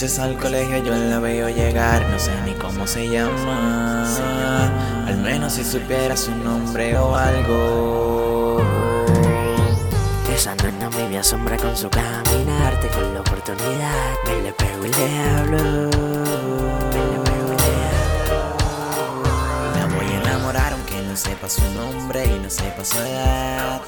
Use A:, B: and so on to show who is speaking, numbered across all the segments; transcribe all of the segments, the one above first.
A: veces al colegio yo la veo llegar, no sé ni cómo se llama. Al menos si supiera su nombre o algo.
B: Esa nena me asombra con su caminarte, con la oportunidad me le pego y le hablo. Me le pego y le hablo.
A: La voy a enamorar aunque no sepa su nombre y no sepa su edad.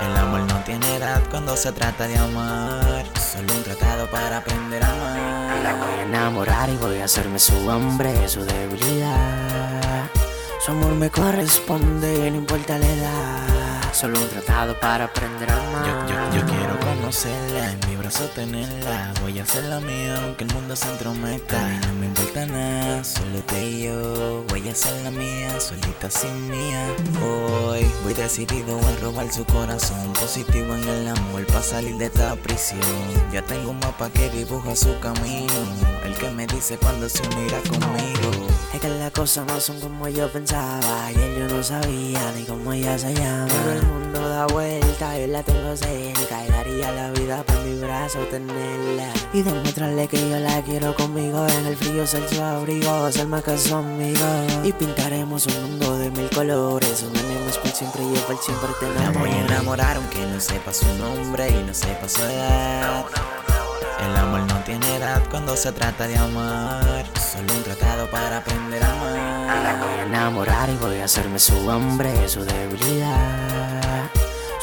A: El amor no tiene edad cuando se trata de amar. Solo un tratado para aprender a amar.
B: La voy a enamorar y voy a hacerme su hombre, su debilidad. Su amor me corresponde, no importa la edad. Solo un tratado para aprender a amar.
A: Yo, yo, yo quiero conocerla, en mi brazo tenerla. Voy a hacerla mía aunque el mundo se entrometa. No me importa nada, solo te y yo. Voy a hacerla mía, solita sin mía. Decidido a robar su corazón. Positivo en el amor para salir de esta prisión. Ya tengo un mapa que dibuja su camino. El que me dice cuándo se unirá conmigo.
B: Es que las cosas no son como yo pensaba Y yo no sabía ni cómo ella se llama Pero el mundo da vuelta y la tengo cerca Y daría la vida por mi brazo tenerla Y demostrarle que yo la quiero conmigo En el frío ser su abrigo, ser más que su amigo Y pintaremos un mundo de mil colores siempre por siempre te
A: La voy a enamorar aunque no sepa su nombre y no sepa su edad. El amor no tiene edad cuando se trata de amar. Solo un tratado para aprender a
B: La
A: amar.
B: voy a enamorar y voy a hacerme su hombre, su debilidad.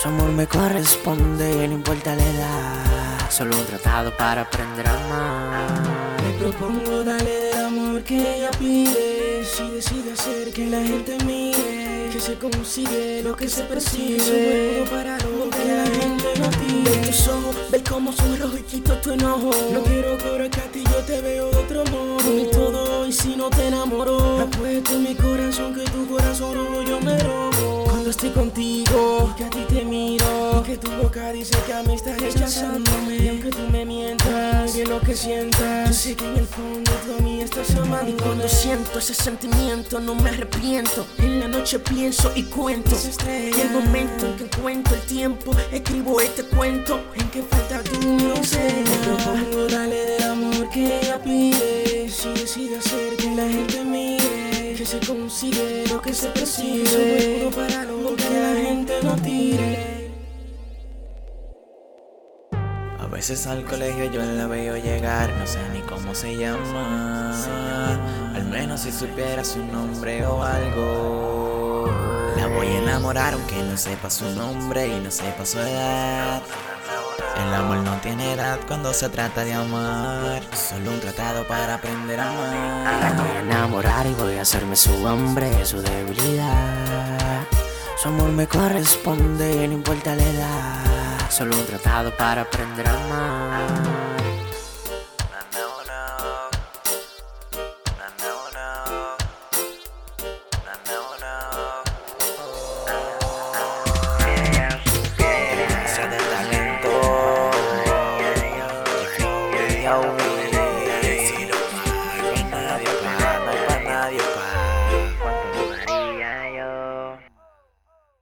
B: Su amor me corresponde, no importa la edad. Solo un tratado para aprender a amar.
C: Le propongo darle del amor que ella pide Si decide hacer que la gente mire Que se consigue lo que se percibe Sobre todo para lo que la gente no tire Ve tus ojos, ve cómo son rojos y quito tu enojo. No quiero correr que a ti yo te veo de otro modo. Y todo y si no te enamoro. Apuesto en mi corazón que Cuando estoy contigo, que a ti te miro. Que tu boca dice que a mí estás rechazándome Y aunque tú me mientas, que lo que sientas Yo sé que en el fondo tú a mí estás amando. Y cuando siento ese sentimiento no me arrepiento. En la noche pienso y cuento. Y el momento en que encuentro el tiempo Escribo este cuento. En que falta tú no sé Te propongo darle del amor que ella pide Si decide hacer que la gente mire Que se consigue que se percibe para lo que la gente no tire
A: A veces al colegio yo la veo llegar, no sé ni cómo se llama. Al menos si supiera su nombre o algo. La voy a enamorar aunque no sepa su nombre y no sepa su edad. Tiene edad cuando se trata de amar. Solo un tratado para aprender a amar.
B: voy a enamorar y voy a hacerme su hombre, su debilidad. Su amor me corresponde, no importa la edad. Solo un tratado para aprender a amar.